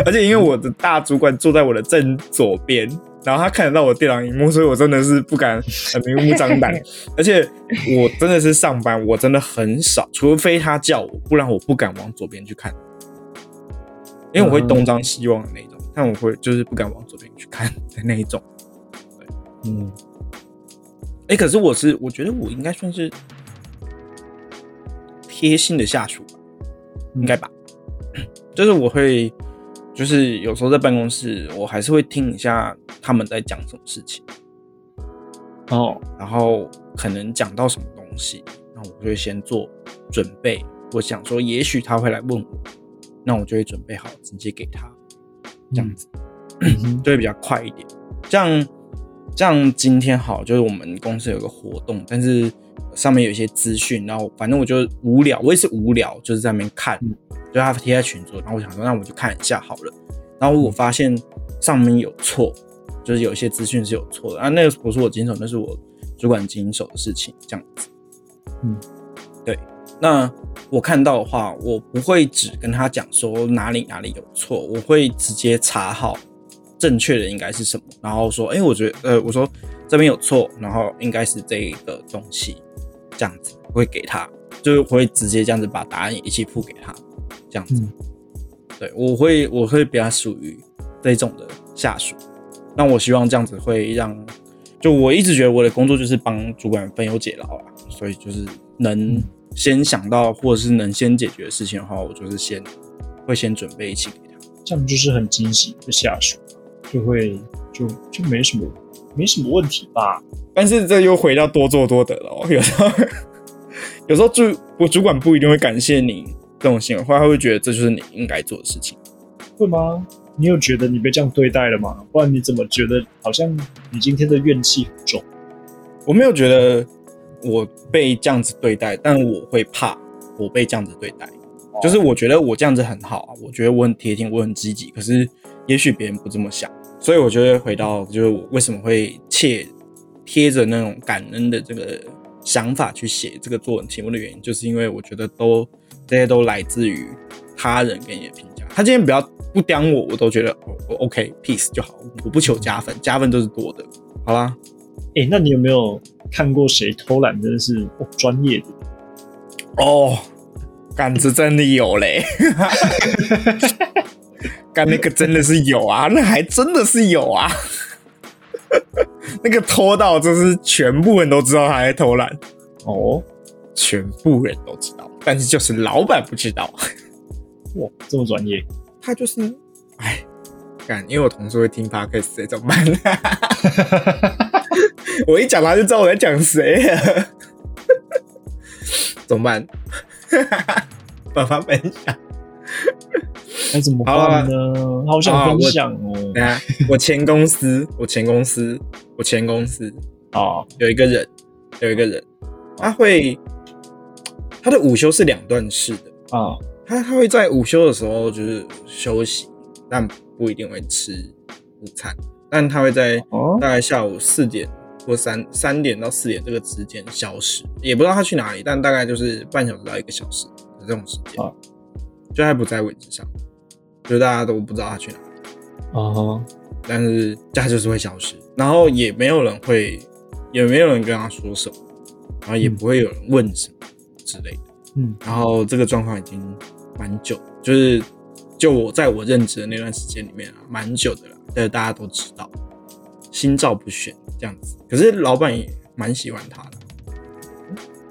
而且因为我的大主管坐在我的正左边，然后他看得到我电脑荧幕，所以我真的是不敢 很明目张胆。而且我真的是上班，我真的很少，除非他叫我，不然我不敢往左边去看，因为我会东张西望的那种。但我会就是不敢往左边去看 的那一种，对，嗯，哎，可是我是我觉得我应该算是贴心的下属吧，应该吧，就是我会就是有时候在办公室，我还是会听一下他们在讲什么事情，哦，然后可能讲到什么东西，那我就会先做准备，我想说也许他会来问我，那我就会准备好直接给他。这样子。就会比较快一点。这样，这样今天好，就是我们公司有个活动，但是上面有一些资讯，然后反正我就无聊，我也是无聊，就是在那边看，就他贴在群组，然后我想说，那我就看一下好了。然后我发现上面有错，就是有一些资讯是有错的啊。那个不是我经手，那是我主管经手的事情，这样子。嗯，对。那我看到的话，我不会只跟他讲说哪里哪里有错，我会直接查好正确的应该是什么，然后说，哎，我觉得，呃，我说这边有错，然后应该是这个东西，这样子会给他，就是会直接这样子把答案一起付给他，这样子。对，我会我会比较属于这种的下属，那我希望这样子会让，就我一直觉得我的工作就是帮主管分忧解劳啊，所以就是能。先想到或者是能先解决的事情的话，我就是先会先准备一起给他，这样就是很惊喜的下属，就会就就没什么没什么问题吧。但是这又回到多做多得了，有时候有时候主我主管不一定会感谢你这种行为，或他会觉得这就是你应该做的事情，会吗？你有觉得你被这样对待了吗？不然你怎么觉得好像你今天的怨气很重？我没有觉得。我被这样子对待，但我会怕我被这样子对待。就是我觉得我这样子很好啊，我觉得我很贴心，我很积极。可是也许别人不这么想，所以我觉得回到就是我为什么会切贴着那种感恩的这个想法去写这个作文题目的原因，就是因为我觉得都这些都来自于他人给你的评价。他今天不要不刁我，我都觉得我 OK peace 就好，我不求加分，加分都是多的。好啦，哎，那你有没有看过谁偷懒真的是哦专业的？哦，杆子真的有嘞，干那个真的是有啊，那还真的是有啊，那个偷到就是全部人都知道他在偷懒哦，全部人都知道，但是就是老板不知道。哇，这么专业，他就是，哎，干，因为我同事会听 podcast，怎么办？我一讲他就知道我在讲谁，怎么办？办法分享，那怎么办呢？好想分享哦。等下，我前公司，我前公司，我前公司啊，有一个人，有一个人，他会，他的午休是两段式的啊。他他会在午休的时候就是休息，但不一定会吃午餐。但他会在大概下午四点或三三点到四点这个之间消失，也不知道他去哪里。但大概就是半小时到一个小时的这种时间，就还不在位置上，就大家都不知道他去哪里。啊，但是他就是会消失，然后也没有人会，也没有人跟他说什么，然后也不会有人问什么之类的。嗯，然后这个状况已经。蛮久，就是就我在我任职的那段时间里面啊，蛮久的了。但是大家都知道，心照不宣这样子。可是老板也蛮喜欢他的，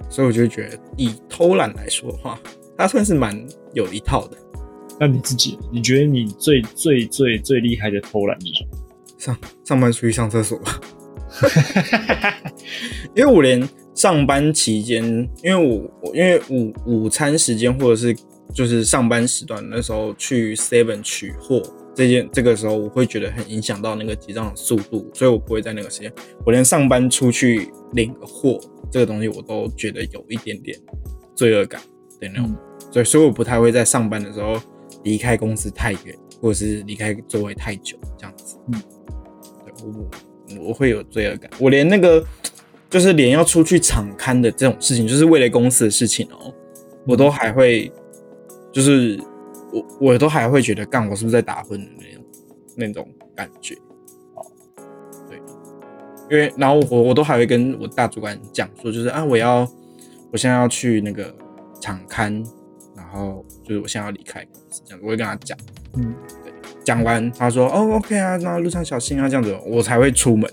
所以我就觉得以偷懒来说的话，他算是蛮有一套的。那你自己，你觉得你最最最最厉害的偷懒是什么？上上班出去上厕所吧，因为我连上班期间，因为我我因为午午餐时间或者是。就是上班时段那时候去 Seven 取货，这件这个时候我会觉得很影响到那个结账的速度，所以我不会在那个时间。我连上班出去领个货这个东西，我都觉得有一点点罪恶感的那种，所以所以我不太会在上班的时候离开公司太远，或者是离开座位太久这样子。嗯，对我我会有罪恶感，我连那个就是连要出去场刊的这种事情，就是为了公司的事情哦，我都还会。就是我，我都还会觉得，干我是不是在打混的那种那种感觉，哦，对，因为然后我我都还会跟我大主管讲说，就是啊，我要我现在要去那个场刊，然后就是我现在要离开，这样我会跟他讲，嗯，对，讲完他说哦，OK 啊，那路上小心啊，这样子我才会出门，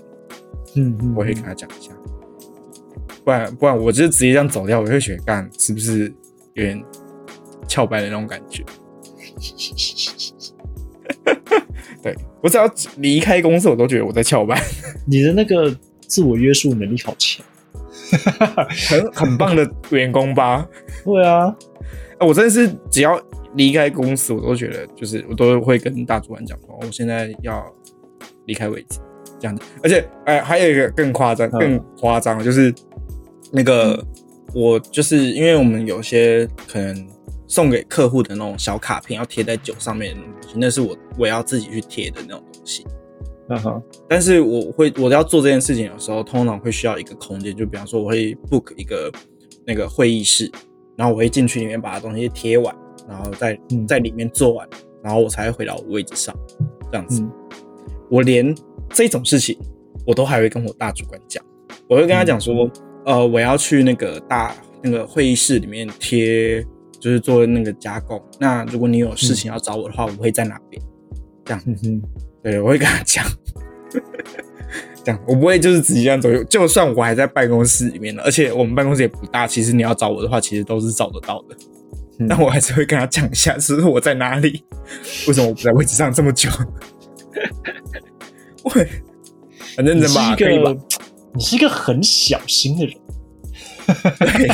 嗯嗯，我会跟他讲一下，不然不然我就直接这样走掉，我会觉得干是不是有点。翘班的那种感觉，对我只要离开公司，我都觉得我在翘班。你的那个自我约束能力好强，很很棒的员工吧？对啊，我真的是只要离开公司，我都觉得就是我都会跟大主管讲说，我现在要离开位置这样子。而且，哎，还有一个更夸张、更夸张的，就是那个我就是因为我们有些可能。送给客户的那种小卡片，要贴在酒上面的东西，那是我我要自己去贴的那种东西。嗯哼，但是我会我要做这件事情的时候，通常会需要一个空间，就比方说我会 book 一个那个会议室，然后我会进去里面把东西贴完，然后在在里面做完，然后我才会回到我位置上，这样子。我连这种事情我都还会跟我大主管讲，我会跟他讲说，呃，我要去那个大那个会议室里面贴。就是做那个加工。那如果你有事情要找我的话，我会在哪边？这样，对，我会跟他讲。这样，我不会就是直接这样走。就算我还在办公室里面呢，而且我们办公室也不大，其实你要找我的话，其实都是找得到的。但我还是会跟他讲一下，是我在哪里？为什么我不在位置上这么久？喂很认真吧？可以吧？你是一个很小心的人。对。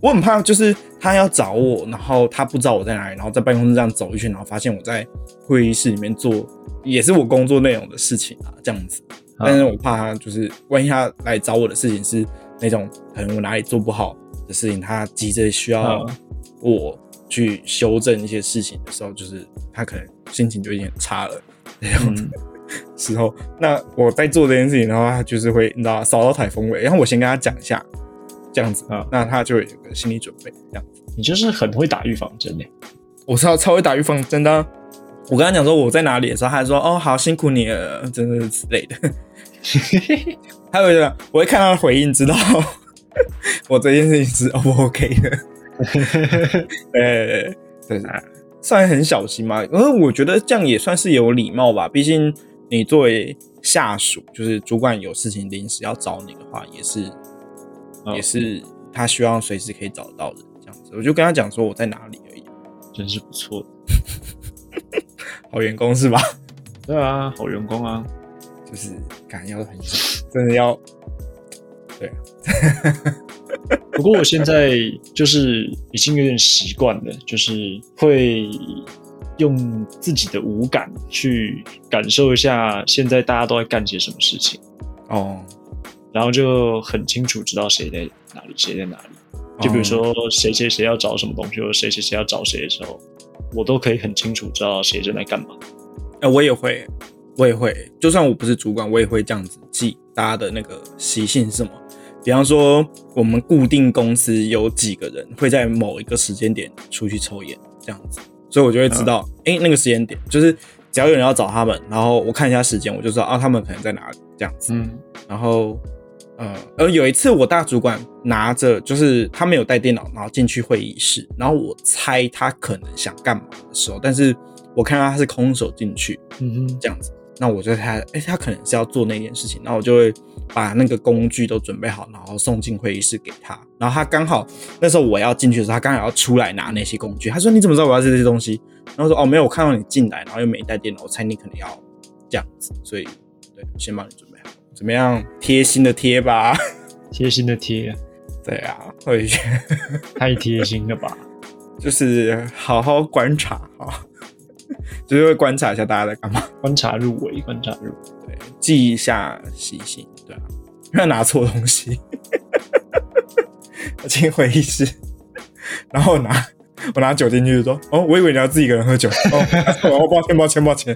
我很怕，就是他要找我，然后他不知道我在哪里，然后在办公室这样走一圈，然后发现我在会议室里面做也是我工作内容的事情啊，这样子。但是我怕他就是万一他来找我的事情是那种可能我哪里做不好的事情，他急着需要我去修正一些事情的时候，就是他可能心情就已经很差了。时候，那我在做这件事情，的话他就是会你知道扫到台风尾，然后我先跟他讲一下，这样子啊那他就会有个心理准备，这样子。你就是很会打预防针诶。我超超会打预防针的啊。我跟他讲说我在哪里的时候，他还说哦好辛苦你了，真的是之类的。他会讲，我会看他的回应，知道 我这件事情是 O 不 OK 的。对 对对，算很小心嘛。因为我觉得这样也算是有礼貌吧，毕竟你作为下属，就是主管有事情临时要找你的话，也是、哦也是他希望随时可以找得到的这样子。我就跟他讲说我在哪里而已。真是不错的。好员工是吧？对啊，好员工啊。就是敢要很小，真的要对啊，不过我现在就是已经有点习惯了，就是会用自己的五感去感受一下现在大家都在干些什么事情，哦，然后就很清楚知道谁在哪里，谁在哪里。就比如说谁谁谁要找什么东西，或者谁谁谁要找谁的时候，我都可以很清楚知道谁正在干嘛。哎、我也会，我也会，就算我不是主管，我也会这样子记大家的那个习性是什么。比方说，我们固定公司有几个人会在某一个时间点出去抽烟，这样子，所以我就会知道，哎、那个时间点就是只要有人要找他们，然后我看一下时间，我就知道啊，他们可能在哪里这样子。嗯，然后，呃，而有一次我大主管拿着，就是他没有带电脑，然后进去会议室，然后我猜他可能想干嘛的时候，但是我看到他是空手进去嗯哼，这样子，那我就猜，哎、他可能是要做那件事情，然后我就会把那个工具都准备好，然后送进会议室给他，然后他刚好那时候我要进去的时候，他刚好要出来拿那些工具，他说你怎么知道我要这些东西？然后说哦没有，我看到你进来，然后又没带电脑，我猜你可能要这样子，所以对，先帮你准备好，怎么样？贴心的贴吧。贴心的贴，对啊，我也觉得太贴心了吧？就是好好观察哈，就是会观察一下大家在干嘛，观察入围，观察入围。对，记一下习性，对啊，不要拿错东西。我进会议室，然后拿我拿酒进去说，哦，我以为你要自己一个人喝酒，哦，哦，抱歉抱歉抱歉，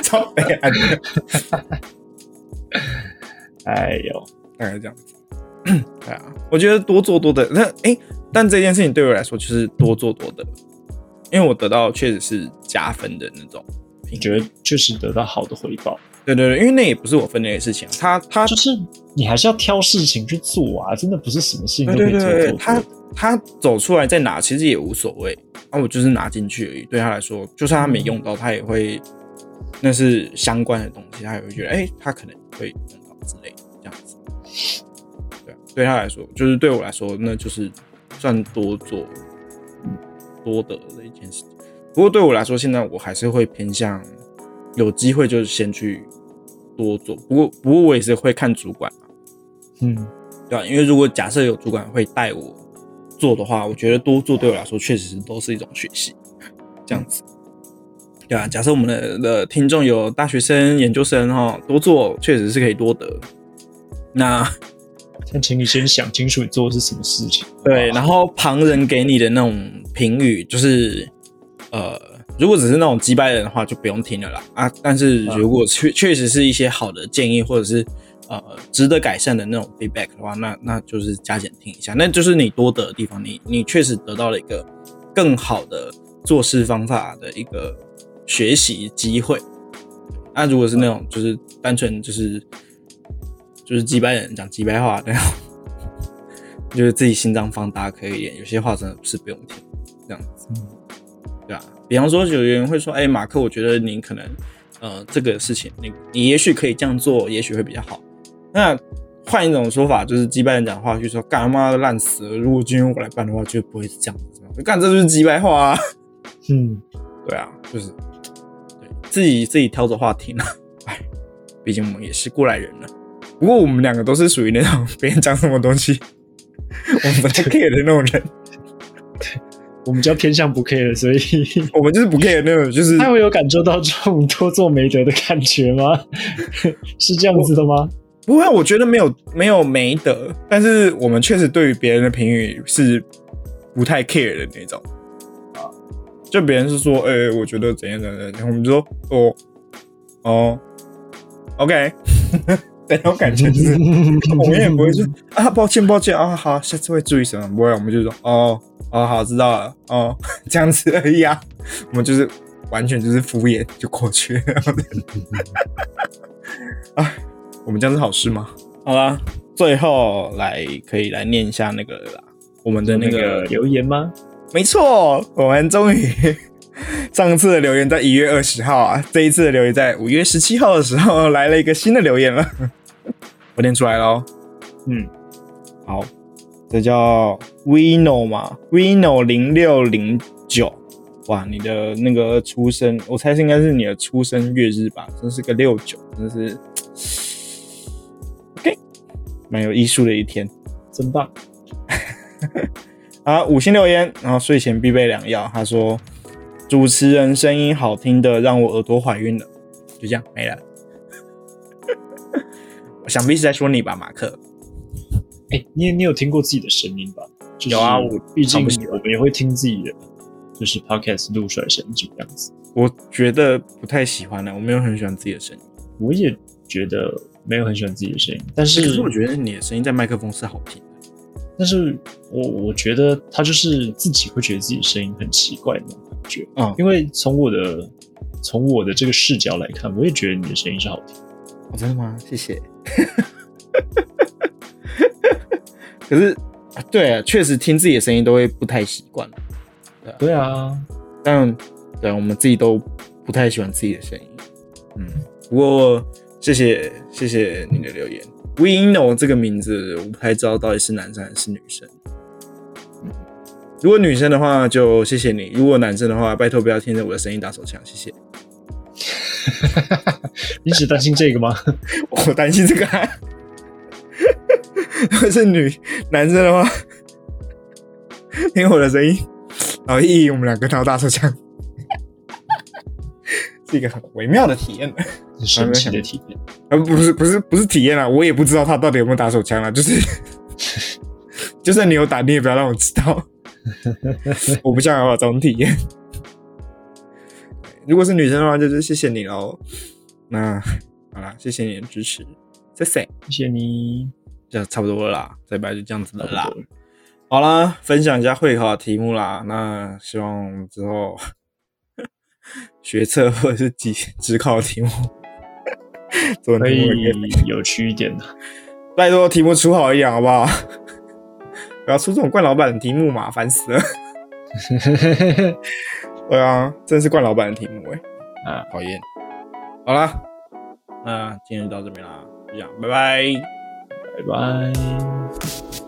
超悲哀的，哎呦，大概这样子。对啊，我觉得多做多得。那哎、诶但这件事情对我来说就是多做多得，因为我得到确实是加分的那种你觉得确实得到好的回报，对对对，因为那也不是我分内的事情啊，他他就是你还是要挑事情去做啊，真的不是什么事情都可以做做对对，他做。他走出来在哪其实也无所谓，啊，我就是拿进去而已。对他来说，就算他没用到，他也会那是相关的东西，他也会觉得哎、诶他可能会用到之类的这样子。对啊，对他来说，就是对我来说，那就是算多做嗯多得的一件事情。不过对我来说，现在我还是会偏向有机会就是先去多做。不过不过我也是会看主管啊，嗯，对吧、因为如果假设有主管会带我做的话，我觉得多做对我来说确实是都是一种学习，这样子。对啊，假设我们的的听众有大学生、研究生哈，多做确实是可以多得。那 但请你先想清楚你做的是什么事情。对，然后旁人给你的那种评语，就是呃，如果只是那种击败人的话，就不用听了啦啊。但是如果确确实是一些好的建议，或者是呃值得改善的那种 feedback 的话，那那就是加减听一下，那就是你多得的地方，你你确实得到了一个更好的做事方法的一个学习机会。那如果是那种就是单纯就是就是几百人讲几百话那样。就是自己心脏放大可以演，有些话真的是不用听，这样子，嗯对吧、比方说，有人会说，哎、马克，我觉得你可能，呃，这个事情，你你也许可以这样做，也许会比较好。那换一种说法，就是击败人讲话，就说干他妈的烂死了，如果今天我来办的话，就不会是这样子。干，这就是击败话啊！嗯，对啊，就是对自己自己挑着话题呢。哎，毕竟我们也是过来人了。不过我们两个都是属于那种别人讲什么东西，我们不太 care 的那种人。我们比较偏向不 care，所以 我们就是不 care 那种，就是他会有感受到这种多做没得的感觉吗？是这样子的吗？不会，我觉得没有没有没得，但是我们确实对于别人的评语是不太 care 的那种啊，就别人是说，哎、我觉得怎样怎样，怎样然后我们就说，哦，哦，OK，那种感觉就是，我们也不会说啊，抱歉抱歉啊，好，下次会注意什么，不会，我们就说，哦，哦，好，知道了，哦，这样子而已啊，我们就是完全就是敷衍就过去了。啊，我们这样是好事吗？好啦，最后来可以来念一下那个了啦，我们的那个留言吗？没错，我们终于上次的留言在一月二十号啊，这一次的留言在五月十七号的时候来了一个新的留言了，我念出来喽。嗯，好，这叫 Vino 嘛，Vino 零六零九，哇，你的那个出生，我猜是应该是你的出生月日吧，真是个六九，真是 OK，蛮有艺术的一天。真棒。啊，五星留言，然后睡前必备良药。他说，主持人声音好听的让我耳朵怀孕了，就这样没了。我 想必是在说你吧，马克。哎、你你有听过自己的声音吧？就是有啊我毕竟我们也会听自己的，就是 podcast 录出来的声音这个样子。我觉得不太喜欢呢，我没有很喜欢自己的声音。我也觉得没有很喜欢自己的声音，但可是是我觉得你的声音在麦克风是好听的。但是我我觉得他就是自己会觉得自己声音很奇怪的那种感觉。嗯，因为从我的从我的这个视角来看，我也觉得你的声音是好听。哦，真的吗？谢谢。可是，啊对啊，确实听自己的声音都会不太习惯。对啊，但对我们自己都不太喜欢自己的声音。嗯，不过谢谢谢谢你的留言。Vino 这个名字我不太知道到底是男生还是女生。嗯，如果女生的话就谢谢你；如果男生的话，拜托不要听着我的声音打手枪，谢谢。你只担心这个吗？我担心这个、啊。如果是女男生的话，听我的声音，然后咦，我们两个打手枪，是一个很微妙的体验。很神奇的体验。啊，不是不是不是体验啊，我也不知道他到底有没有打手枪啊，就是 就算你有打，你也不要让我知道，我不想要有这种体验。如果是女生的话，就是谢谢你喽。那好啦，谢谢你的支持，谢谢。谢谢你。就差不多了啦，这礼拜就这样子了啦差不。多好啦，分享一下会考的题目啦。那希望之后 学测或者是几职考的题目，做可以有趣一点的。拜托题目出好一点好不好？不要出这种怪老板的题目嘛，烦死了。对啊，真是怪老板的题目哎、啊，讨厌。好啦，那今天就到这边啦，就这样，拜拜。拜拜。